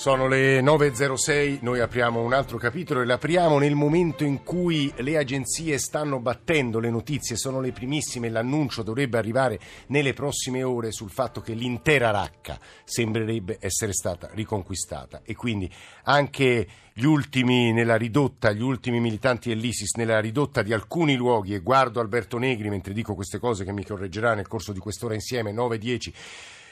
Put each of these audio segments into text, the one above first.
Sono le 9.06, noi apriamo un altro capitolo e l'apriamo nel momento in cui le agenzie stanno battendo le notizie, sono le primissime, l'annuncio dovrebbe arrivare nelle prossime ore sul fatto che l'intera Raqqa sembrerebbe essere stata riconquistata. E quindi anche gli ultimi nella ridotta, gli ultimi militanti dell'ISIS nella ridotta di alcuni luoghi e guardo Alberto Negri mentre dico queste cose che mi correggerà nel corso di quest'ora insieme, 9.10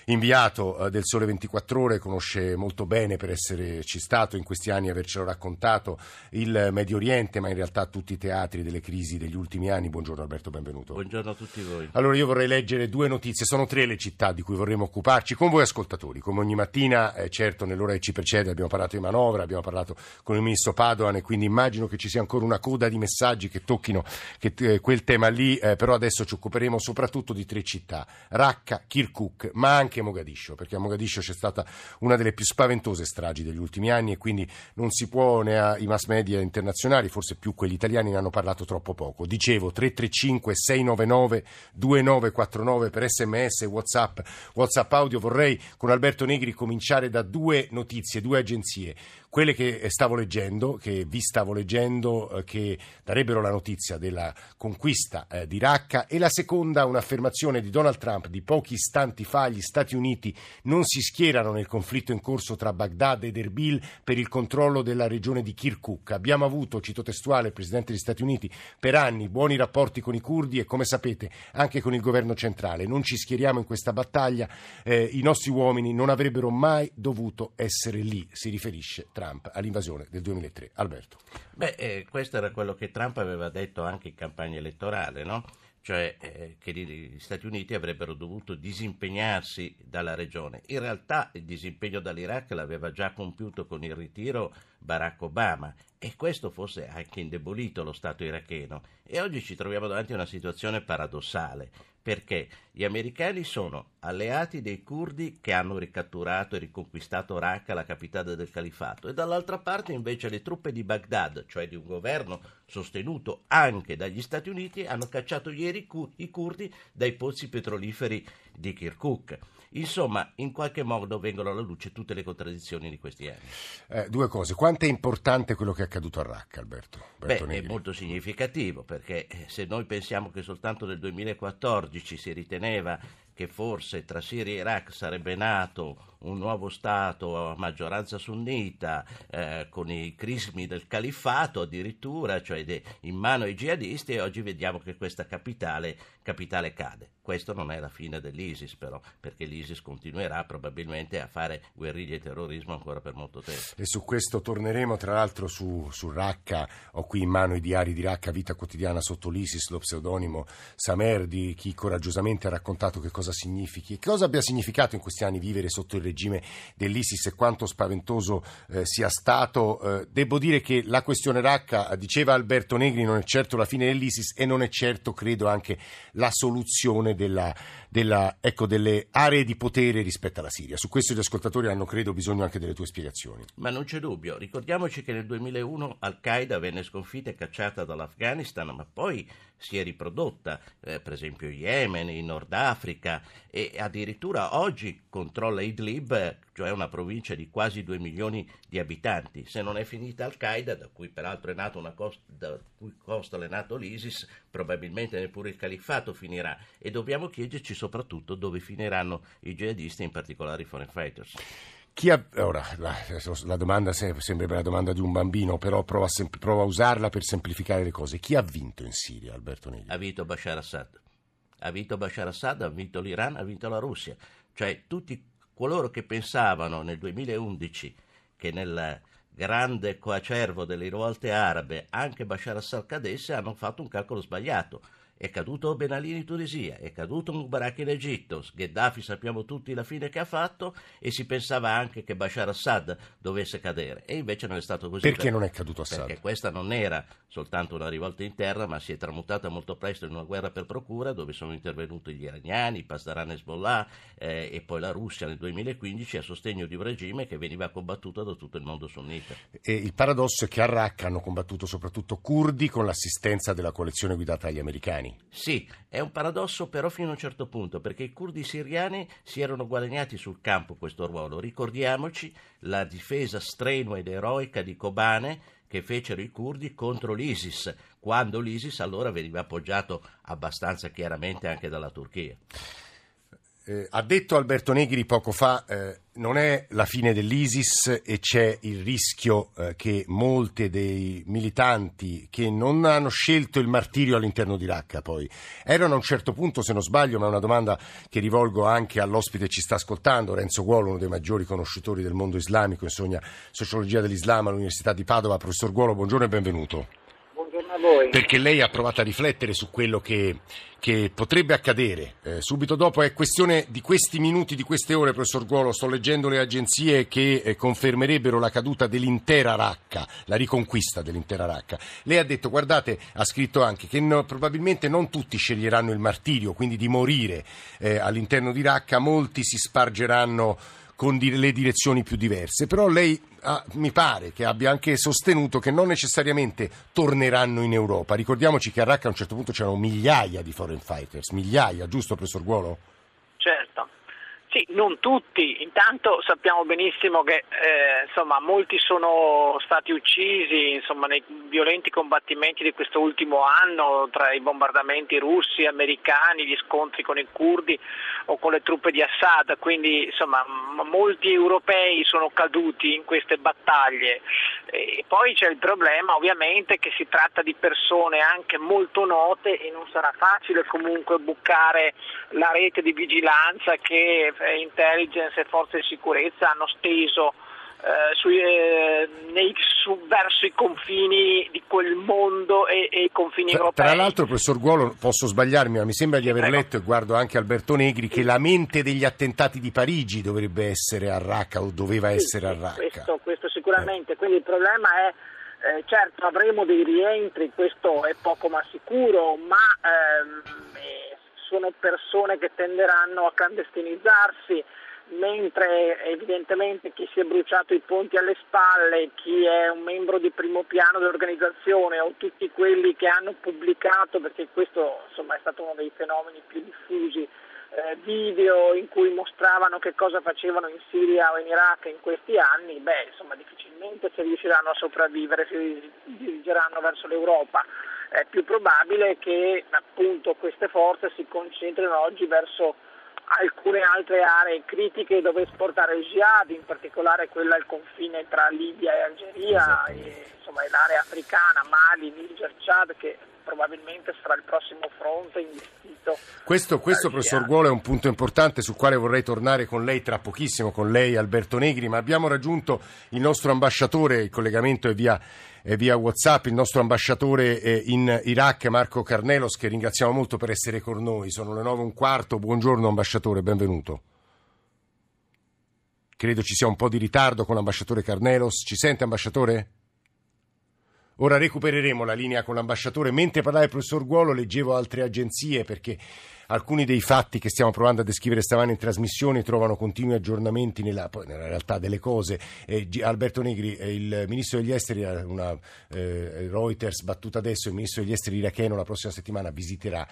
inviato eh, del Sole 24 Ore, conosce molto bene per esserci stato in questi anni, avercelo raccontato, il Medio Oriente, ma in realtà tutti i teatri delle crisi degli ultimi anni. Buongiorno Alberto, benvenuto. Buongiorno a tutti voi. Allora io vorrei leggere due notizie, sono tre le città di cui vorremmo occuparci con voi ascoltatori, come ogni mattina, eh, certo nell'ora che ci precede abbiamo parlato di manovra, abbiamo parlato con il ministro Padoan e quindi immagino che ci sia ancora una coda di messaggi che tocchino che, eh, quel tema lì, eh, però adesso ci occuperemo soprattutto di tre città, Raqqa, Kirkuk, ma anche anche Mogadiscio, perché a Mogadiscio c'è stata una delle più spaventose stragi degli ultimi anni e quindi non si può, né i mass media internazionali, forse più quelli italiani, ne hanno parlato troppo poco. Dicevo 335 699 2949 per sms, whatsapp, whatsapp audio. Vorrei con Alberto Negri cominciare da due notizie, due agenzie quelle che stavo leggendo, che vi stavo leggendo, eh, che darebbero la notizia della conquista eh, di Raqqa e la seconda un'affermazione di Donald Trump di pochi istanti fa gli Stati Uniti non si schierano nel conflitto in corso tra Baghdad ed Erbil per il controllo della regione di Kirkuk. Abbiamo avuto, cito testuale, il Presidente degli Stati Uniti, per anni buoni rapporti con i curdi e come sapete anche con il governo centrale. Non ci schieriamo in questa battaglia, eh, i nostri uomini non avrebbero mai dovuto essere lì, si riferisce Trump all'invasione del 2003. Alberto. Beh, eh, questo era quello che Trump aveva detto anche in campagna elettorale, no? cioè eh, che gli Stati Uniti avrebbero dovuto disimpegnarsi dalla regione. In realtà il disimpegno dall'Iraq l'aveva già compiuto con il ritiro Barack Obama e questo forse ha anche indebolito lo Stato iracheno. E oggi ci troviamo davanti a una situazione paradossale perché gli americani sono alleati dei curdi che hanno ricatturato e riconquistato Raqqa, la capitale del califato, e dall'altra parte invece le truppe di Baghdad, cioè di un governo sostenuto anche dagli Stati Uniti, hanno cacciato ieri i curdi dai pozzi petroliferi di Kirkuk. Insomma, in qualche modo vengono alla luce tutte le contraddizioni di questi anni. Eh, due cose. Quanto è importante quello che è accaduto a Raqqa, Alberto? Alberto Beh, è molto significativo perché eh, se noi pensiamo che soltanto nel 2014 si riteneva che forse tra Siria e Iraq sarebbe nato un nuovo Stato a maggioranza sunnita eh, con i crismi del califfato addirittura, cioè de, in mano ai jihadisti e oggi vediamo che questa capitale, capitale cade. Questo non è la fine dell'ISIS però, perché l'ISIS continuerà probabilmente a fare guerriglia e terrorismo ancora per molto tempo. E su questo torneremo tra l'altro su, su Raqqa, ho qui in mano i diari di Raqqa, vita quotidiana sotto l'ISIS, lo pseudonimo Samer di chi coraggiosamente ha raccontato che cosa significhi, che cosa abbia significato in questi anni vivere sotto il regime dell'ISIS e quanto spaventoso eh, sia stato. Eh, devo dire che la questione Raqqa, diceva Alberto Negri, non è certo la fine dell'ISIS e non è certo, credo, anche la soluzione della, della, ecco, delle aree di potere rispetto alla Siria. Su questo gli ascoltatori hanno, credo, bisogno anche delle tue spiegazioni. Ma non c'è dubbio. Ricordiamoci che nel 2001 Al-Qaeda venne sconfitta e cacciata dall'Afghanistan, ma poi si è riprodotta, eh, per esempio in Yemen, in Nord Africa e addirittura oggi controlla Idlib, cioè una provincia di quasi 2 milioni di abitanti. Se non è finita Al-Qaeda, da cui peraltro è nato una costa, da cui costa è nato l'ISIS, probabilmente neppure il califfato finirà e dobbiamo chiederci soprattutto dove finiranno i jihadisti, in particolare i foreign fighters. Ha, ora, la, la, domanda sembra la domanda di un bambino, però prova a, sem- prova a, usarla per semplificare le cose. Chi ha vinto in Siria, Alberto Negri? Ha vinto Bashar Assad. Ha vinto Bashar Assad, ha vinto l'Iran, ha vinto la Russia. Cioè tutti coloro che pensavano nel 2011 che nel grande coacervo delle rivolte arabe anche Bashar Assad cadesse hanno fatto un calcolo sbagliato è caduto Ben Ali in Tunisia, è caduto Mubarak in Egitto, Gheddafi sappiamo tutti la fine che ha fatto e si pensava anche che Bashar Assad dovesse cadere e invece non è stato così. Perché per... non è caduto Assad? Perché questa non era soltanto una rivolta interna ma si è tramutata molto presto in una guerra per procura dove sono intervenuti gli iraniani, i Pasdaran Hezbollah eh, e poi la Russia nel 2015 a sostegno di un regime che veniva combattuto da tutto il mondo sunnita. E il paradosso è che a Raqqa hanno combattuto soprattutto curdi con l'assistenza della coalizione guidata dagli americani siriani. Sì, è un paradosso però fino a un certo punto, perché i curdi siriani si erano guadagnati sul campo questo ruolo. Ricordiamoci la difesa strenua ed eroica di Kobane che fecero i curdi contro l'ISIS, quando l'ISIS allora veniva appoggiato abbastanza chiaramente anche dalla Turchia. Eh, ha detto Alberto Negri poco fa, eh, non è la fine dell'ISIS e c'è il rischio eh, che molti dei militanti che non hanno scelto il martirio all'interno di Raqqa poi erano a un certo punto, se non sbaglio, ma è una domanda che rivolgo anche all'ospite che ci sta ascoltando, Renzo Guolo, uno dei maggiori conoscitori del mondo islamico, insegna sociologia dell'Islam all'Università di Padova. Professor Guolo, buongiorno e benvenuto. Perché lei ha provato a riflettere su quello che, che potrebbe accadere. Eh, subito dopo è questione di questi minuti, di queste ore, professor Guolo, sto leggendo le agenzie che eh, confermerebbero la caduta dell'intera Raqqa, la riconquista dell'intera Raqqa. Lei ha detto, guardate, ha scritto anche che no, probabilmente non tutti sceglieranno il martirio, quindi di morire eh, all'interno di Raqqa, molti si spargeranno con le direzioni più diverse, però lei ah, mi pare che abbia anche sostenuto che non necessariamente torneranno in Europa. Ricordiamoci che a Raqqa a un certo punto c'erano migliaia di foreign fighters, migliaia, giusto professor Guolo? Certo. Sì, non tutti. Intanto sappiamo benissimo che eh, insomma, molti sono stati uccisi insomma, nei violenti combattimenti di questo ultimo anno tra i bombardamenti russi, americani, gli scontri con i curdi o con le truppe di Assad. Quindi insomma, molti europei sono caduti in queste battaglie. E poi c'è il problema ovviamente che si tratta di persone anche molto note e non sarà facile comunque bucare la rete di vigilanza che intelligence e forze di sicurezza hanno steso eh, sui, eh, nei, su, verso i confini di quel mondo e, e i confini tra, europei. Tra l'altro, professor Guolo, posso sbagliarmi, ma mi sembra di aver Prego. letto e guardo anche Alberto Negri che la mente degli attentati di Parigi dovrebbe essere a Raqqa o doveva sì, essere a Raqqa. Questo, questo sicuramente, quindi il problema è eh, certo avremo dei rientri, questo è poco ma sicuro, ma ehm, sono persone che tenderanno a clandestinizzarsi, mentre evidentemente chi si è bruciato i ponti alle spalle, chi è un membro di primo piano dell'organizzazione o tutti quelli che hanno pubblicato, perché questo insomma, è stato uno dei fenomeni più diffusi, eh, video in cui mostravano che cosa facevano in Siria o in Iraq in questi anni, beh, insomma, difficilmente si riusciranno a sopravvivere, si dirigeranno verso l'Europa è più probabile che appunto queste forze si concentrino oggi verso alcune altre aree critiche dove esportare il jihad, in particolare quella al confine tra Libia e Algeria, e, insomma l'area africana, Mali, Niger, Chad, che probabilmente sarà il prossimo fronte investito. Questo, questo professor Guolo, è un punto importante sul quale vorrei tornare con lei tra pochissimo, con lei Alberto Negri, ma abbiamo raggiunto il nostro ambasciatore, il collegamento è via via WhatsApp il nostro ambasciatore eh, in Iraq, Marco Carnelos, che ringraziamo molto per essere con noi. Sono le nove e un quarto. Buongiorno ambasciatore, benvenuto. Credo ci sia un po' di ritardo con l'ambasciatore Carnelos. Ci sente ambasciatore? Ora recupereremo la linea con l'ambasciatore. Mentre parlava il professor Guolo leggevo altre agenzie perché alcuni dei fatti che stiamo provando a descrivere stamani in trasmissione trovano continui aggiornamenti nella, nella realtà delle cose. Eh, Alberto Negri, eh, il ministro degli esteri, una eh, Reuters battuta adesso, il ministro degli esteri iracheno la prossima settimana visiterà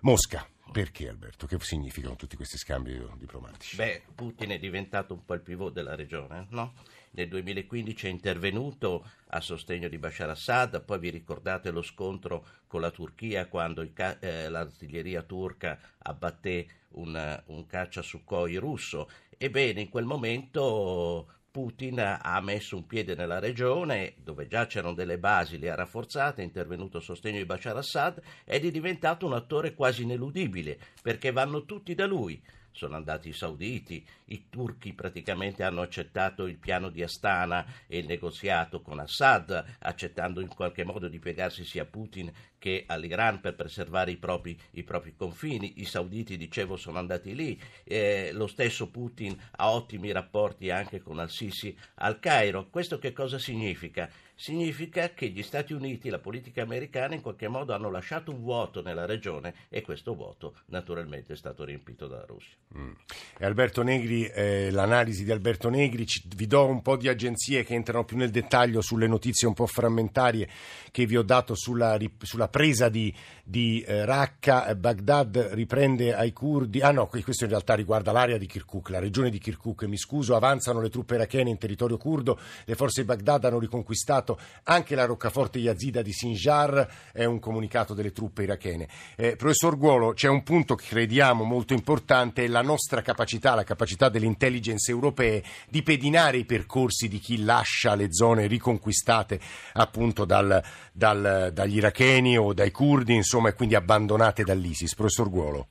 Mosca. Perché Alberto? Che significano tutti questi scambi diplomatici? Beh, Putin è diventato un po' il pivot della regione, no? Nel 2015 è intervenuto a sostegno di Bashar Assad, poi vi ricordate lo scontro con la Turchia quando ca- eh, l'artiglieria turca abbatté un, un caccia Sukhoi russo. Ebbene, in quel momento Putin ha messo un piede nella regione dove già c'erano delle basi, le ha rafforzate, è intervenuto a sostegno di Bashar Assad ed è diventato un attore quasi ineludibile perché vanno tutti da lui sono andati i sauditi, i turchi praticamente hanno accettato il piano di Astana e il negoziato con Assad, accettando in qualche modo di piegarsi sia a Putin che all'Iran per preservare i propri, i propri confini. I sauditi, dicevo, sono andati lì. Eh, lo stesso Putin ha ottimi rapporti anche con Al-Sisi al Cairo. Questo che cosa significa? significa che gli Stati Uniti, la politica americana in qualche modo hanno lasciato un vuoto nella regione e questo vuoto naturalmente è stato riempito dalla Russia. Mm. E Alberto Negri, eh, l'analisi di Alberto Negri, ci, vi do un po' di agenzie che entrano più nel dettaglio sulle notizie un po' frammentarie che vi ho dato sulla, sulla presa di, di eh, Raqqa. Baghdad riprende ai curdi, ah no, questo in realtà riguarda l'area di Kirkuk, la regione di Kirkuk, mi scuso, avanzano le truppe irachene in territorio curdo, le forze di Baghdad hanno riconquistato anche la roccaforte Yazida di Sinjar, è un comunicato delle truppe irachene. Eh, professor Guolo, c'è un punto che crediamo molto importante, è la nostra capacità, la capacità delle intelligence europee di pedinare i percorsi di chi lascia le zone riconquistate appunto dal, dal, dagli iracheni o dai curdi, insomma, e quindi abbandonate dall'ISIS. Professor Guolo.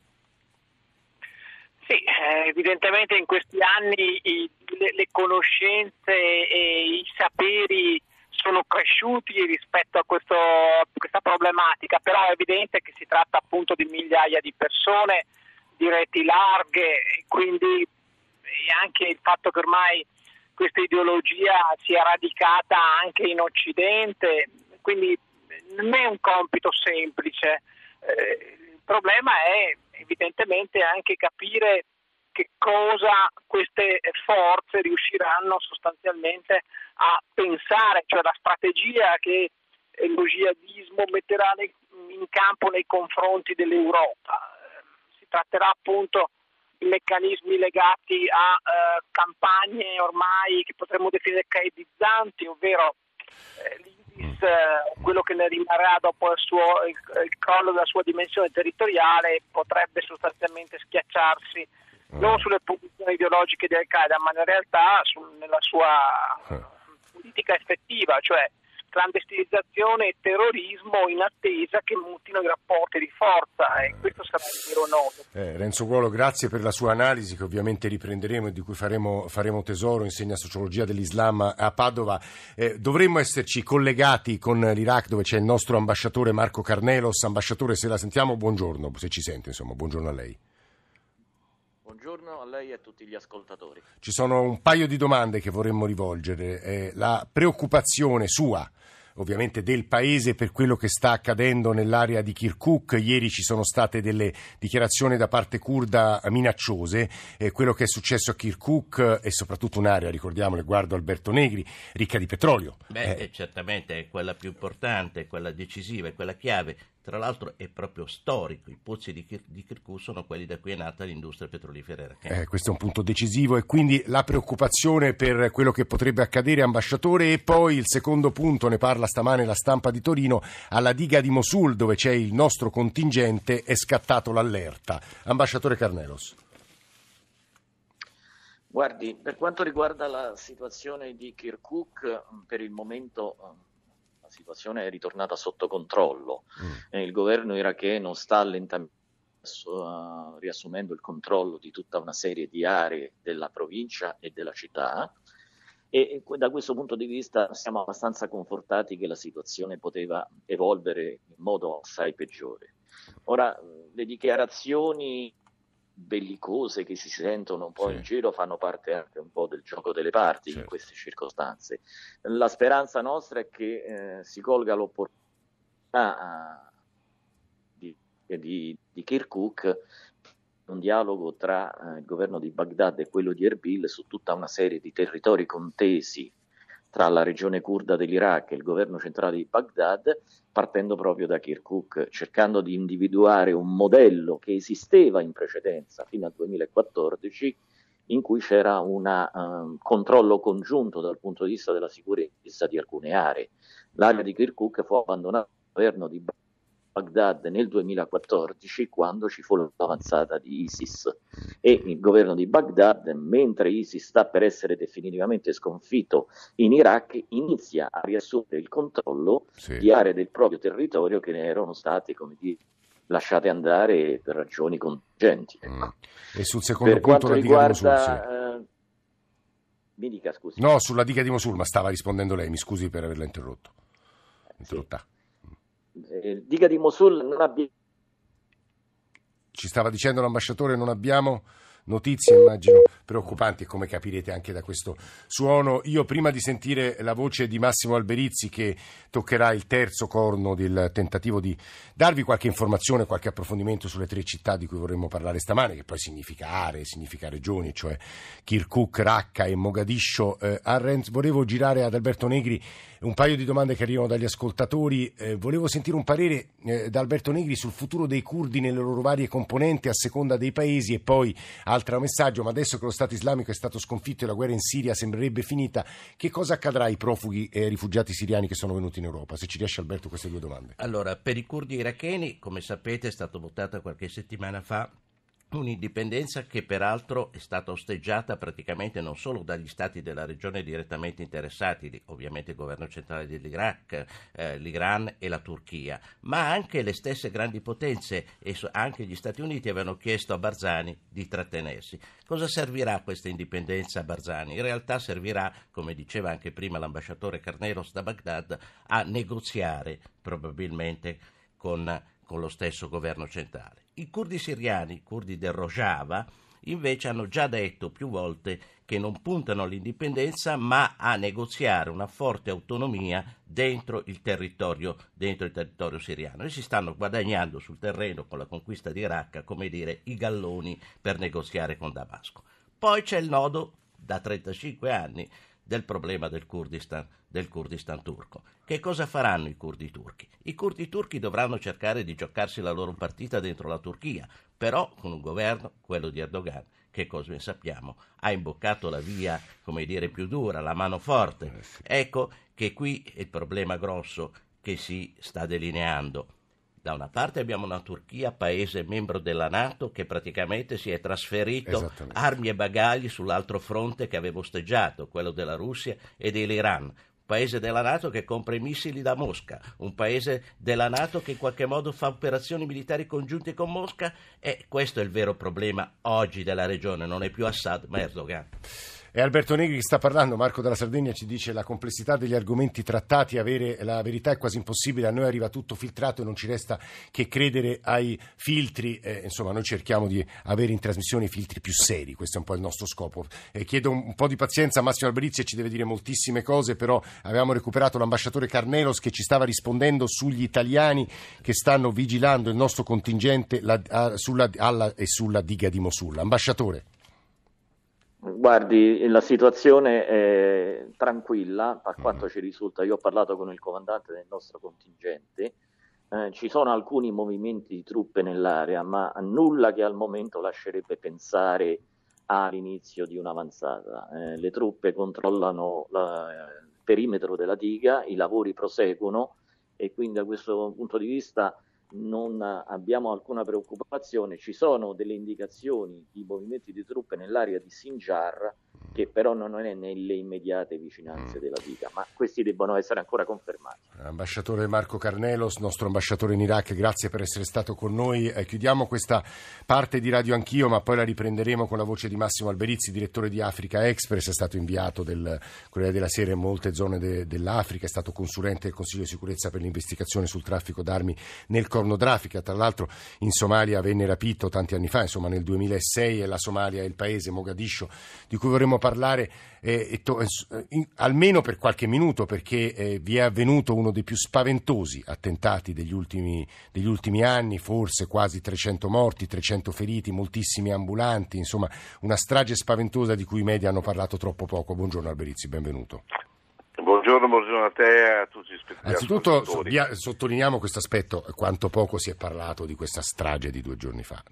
Sì, eh, evidentemente in questi anni le, conoscenze e i saperi sono cresciuti rispetto a, questo, a questa problematica, però è evidente che si tratta appunto di migliaia di persone di reti larghe, quindi anche il fatto che ormai questa ideologia sia radicata anche in Occidente, quindi non è un compito semplice. Eh, il problema è evidentemente anche capire che cosa queste forze riusciranno sostanzialmente a pensare, cioè la strategia che lo jihadismo metterà in campo nei confronti dell'Europa. Si tratterà appunto di meccanismi legati a eh, campagne ormai che potremmo definire caedizzanti, ovvero eh, quello che ne rimarrà dopo il, suo, il, il crollo della sua dimensione territoriale, potrebbe sostanzialmente schiacciarsi non sulle posizioni ideologiche di Al-Qaeda, ma in realtà su, nella sua eh. politica effettiva, cioè clandestinizzazione e terrorismo in attesa che mutino i rapporti di forza e questo sarà il vero nodo. Eh, Renzo Guolo, grazie per la sua analisi che ovviamente riprenderemo e di cui faremo, faremo tesoro, insegna sociologia dell'Islam a Padova. Eh, dovremmo esserci collegati con l'Iraq dove c'è il nostro ambasciatore Marco Carnelos. Ambasciatore, se la sentiamo, buongiorno, se ci sente, insomma, buongiorno a lei buongiorno a lei e a tutti gli ascoltatori. Ci sono un paio di domande che vorremmo rivolgere. Eh, la preoccupazione sua ovviamente del paese per quello che sta accadendo nell'area di Kirkuk. Ieri ci sono state delle dichiarazioni da parte kurda minacciose. Eh, quello che è successo a Kirkuk è soprattutto un'area, ricordiamole, guardo Alberto Negri, ricca di petrolio. Beh, eh. certamente è quella più importante, quella decisiva, è quella chiave. Tra l'altro è proprio storico, i pozzi di, Kir- di Kirkuk sono quelli da cui è nata l'industria petrolifera irachena. Eh, questo è un punto decisivo e quindi la preoccupazione per quello che potrebbe accadere, ambasciatore, e poi il secondo punto, ne parla stamane la stampa di Torino, alla diga di Mosul dove c'è il nostro contingente è scattato l'allerta. Ambasciatore Carnelos. Guardi, per quanto riguarda la situazione di Kirkuk, per il momento situazione è ritornata sotto controllo. Mm. il governo iracheno sta lentamente riassumendo il controllo di tutta una serie di aree della provincia e della città e da questo punto di vista siamo abbastanza confortati che la situazione poteva evolvere in modo assai peggiore. Ora, le dichiarazioni bellicose che si sentono un po' sì. in giro fanno parte anche un po' del gioco delle parti certo. in queste circostanze. La speranza nostra è che eh, si colga l'opportunità di, di, di Kirkuk un dialogo tra eh, il governo di Baghdad e quello di Erbil su tutta una serie di territori contesi tra la regione kurda dell'Iraq e il governo centrale di Baghdad, partendo proprio da Kirkuk, cercando di individuare un modello che esisteva in precedenza fino al 2014 in cui c'era un um, controllo congiunto dal punto di vista della sicurezza di alcune aree. L'area di Kirkuk fu abbandonata dal governo di Baghdad Baghdad nel 2014 quando ci fu l'avanzata di ISIS e il governo di Baghdad, mentre ISIS sta per essere definitivamente sconfitto in Iraq, inizia a riassumere il controllo sì. di aree del proprio territorio che ne erano state, come dire, lasciate andare per ragioni contingenti. Mm. E sul secondo per punto la riguarda, diga di Mosul, sì. uh, mi dica scusi. No, sulla diga di Mosul, ma stava rispondendo lei, mi scusi per averla interrotto. Interrotta. Sì eh, diga di Mosul non abbiamo... Ci stava dicendo l'ambasciatore, non abbiamo, notizie immagino preoccupanti come capirete anche da questo suono. Io prima di sentire la voce di Massimo Alberizzi che toccherà il terzo corno del tentativo di darvi qualche informazione, qualche approfondimento sulle tre città di cui vorremmo parlare stamane, che poi significa aree, significa regioni, cioè Kirkuk, Raqqa e Mogadiscio. Eh, Arrens, volevo girare ad Alberto Negri un paio di domande che arrivano dagli ascoltatori. Eh, volevo sentire un parere eh, da Alberto Negri sul futuro dei curdi nelle loro varie componenti a seconda dei paesi e poi altro messaggio, ma adesso che lo Stato islamico è stato sconfitto e la guerra in Siria sembrerebbe finita, che cosa accadrà ai profughi e ai rifugiati siriani che sono venuti in Europa? Se ci riesce Alberto queste due domande. Allora, per i curdi iracheni, come sapete, è stato votato qualche settimana fa Un'indipendenza che peraltro è stata osteggiata praticamente non solo dagli stati della regione direttamente interessati, ovviamente il governo centrale dell'Iraq, eh, l'Iran e la Turchia, ma anche le stesse grandi potenze e anche gli Stati Uniti avevano chiesto a Barzani di trattenersi. Cosa servirà questa indipendenza a Barzani? In realtà servirà, come diceva anche prima l'ambasciatore Carneros da Baghdad, a negoziare probabilmente con con lo stesso governo centrale. I curdi siriani, i curdi del Rojava, invece hanno già detto più volte che non puntano all'indipendenza ma a negoziare una forte autonomia dentro il territorio, dentro il territorio siriano e si stanno guadagnando sul terreno con la conquista di Raqqa, come dire, i galloni per negoziare con Damasco. Poi c'è il nodo da 35 anni del problema del Kurdistan, del Kurdistan turco. Che cosa faranno i curdi turchi? I curdi turchi dovranno cercare di giocarsi la loro partita dentro la Turchia, però con un governo, quello di Erdogan, che cosa ne sappiamo, ha imboccato la via, come dire, più dura, la mano forte. Eh ecco che qui è il problema grosso che si sta delineando. Da una parte abbiamo una Turchia, paese membro della Nato, che praticamente si è trasferito armi e bagagli sull'altro fronte che aveva osteggiato, quello della Russia e dell'Iran. Un paese della Nato che compra i missili da Mosca, un paese della Nato che in qualche modo fa operazioni militari congiunte con Mosca e questo è il vero problema oggi della regione, non è più Assad ma Erdogan. È Alberto Negri che sta parlando, Marco della Sardegna ci dice la complessità degli argomenti trattati, avere la verità è quasi impossibile, a noi arriva tutto filtrato e non ci resta che credere ai filtri, eh, insomma noi cerchiamo di avere in trasmissione i filtri più seri, questo è un po' il nostro scopo. Eh, chiedo un, un, po' di pazienza a Massimo Alberizzi ci deve dire moltissime cose, però avevamo recuperato l'ambasciatore Carnelos che ci stava rispondendo sugli italiani che stanno vigilando il nostro contingente la, a, sulla, alla e sulla diga di Mosul. Ambasciatore. Guardi, la situazione è tranquilla, a quanto ci risulta. Io ho parlato con il comandante del nostro contingente. Eh, ci sono alcuni movimenti di truppe nell'area, ma nulla che al momento lascerebbe pensare all'inizio di un'avanzata. Eh, le truppe controllano la, il perimetro della diga, i lavori proseguono e quindi da questo punto di vista non abbiamo alcuna preoccupazione, ci sono delle indicazioni di movimenti di truppe nell'area di Sinjar che però non è nelle immediate vicinanze mm. della diga, ma questi debbono essere ancora confermati. Ambasciatore Marco Carnelos, nostro ambasciatore in Iraq, grazie per essere stato con noi. Eh, chiudiamo questa parte di Radio Anch'io, ma poi la riprenderemo con la voce di Massimo Alberizzi, direttore di Africa Express, è stato inviato del Corriere della Sera in molte zone de, dell'Africa, è stato consulente del Consiglio di sicurezza per l'investigazione sul traffico d'armi nel Corno d'Africa, tra l'altro in Somalia venne rapito tanti anni fa, insomma nel 2006 e la Somalia è il paese Mogadiscio di cui vorremmo parlare eh, to- eh, in, almeno per qualche minuto perché eh, vi è avvenuto uno dei più spaventosi attentati degli ultimi, degli ultimi anni, forse quasi 300 morti, 300 feriti, moltissimi ambulanti, insomma una strage spaventosa di cui i media hanno parlato troppo poco. Buongiorno Alberizzi, benvenuto. Buongiorno, buongiorno, a te e a tutti gli spettatori. Anzitutto sottolineiamo questo aspetto, quanto poco si è parlato di questa strage di due giorni fa.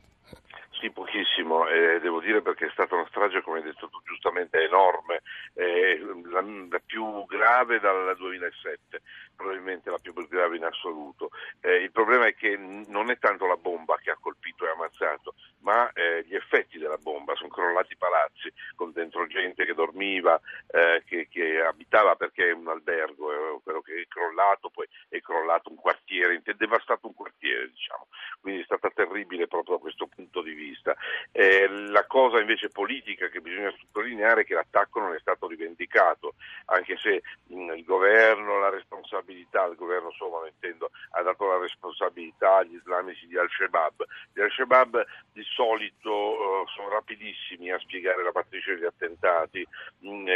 Eh, devo dire perché è stata una strage, come hai detto tu giustamente, enorme, eh, la, la, più grave dal 2007, probabilmente la più grave in assoluto. Eh, il problema è che non è tanto la bomba che ha colpito e ammazzato, ma eh, gli effetti della bomba. Sono crollati palazzi con dentro gente che dormiva, eh, che, che, abitava perché è un albergo, quello che è crollato, poi è crollato un quartiere, devastato un quartiere, diciamo. quindi è stata terribile proprio da questo punto di vista. Eh, la invece politica che bisogna sottolineare che l'attacco non è stato rivendicato, anche se mh, il governo, la responsabilità, il governo somalo intendo, ha dato la responsabilità agli islamici di Al-Shabaab. Gli Al-Shabaab di solito uh, sono rapidissimi a spiegare la matrice degli attentati, mh,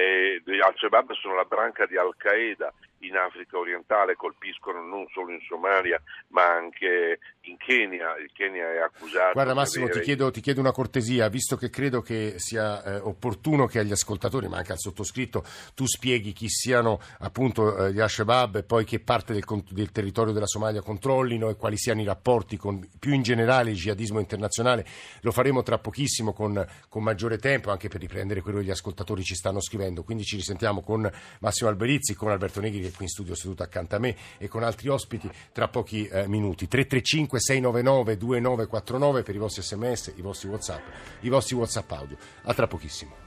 Al-Shabaab sono la branca di Al-Qaeda in Africa orientale, colpiscono non solo in Somalia ma anche in Kenya. Il Kenya è accusato. Guarda Massimo, avere... ti, chiedo, ti, chiedo, una cortesia, visto che credo che sia eh, opportuno che agli ascoltatori, ma anche al sottoscritto, tu spieghi chi siano appunto eh, gli Al-Shabaab e poi che parte del, del, territorio della Somalia controllino e quali siano i rapporti con più in generale il jihadismo internazionale. Lo faremo tra pochissimo con, con maggiore tempo, anche per riprendere quello che gli ascoltatori ci stanno scrivendo. Quindi ci risentiamo con Massimo Alberizzi, con Alberto Negri che è qui in studio seduto accanto a me e con altri ospiti tra pochi eh, minuti. 335 699 2949 per i vostri sms, i vostri whatsapp, i vostri whatsapp audio. A tra pochissimo.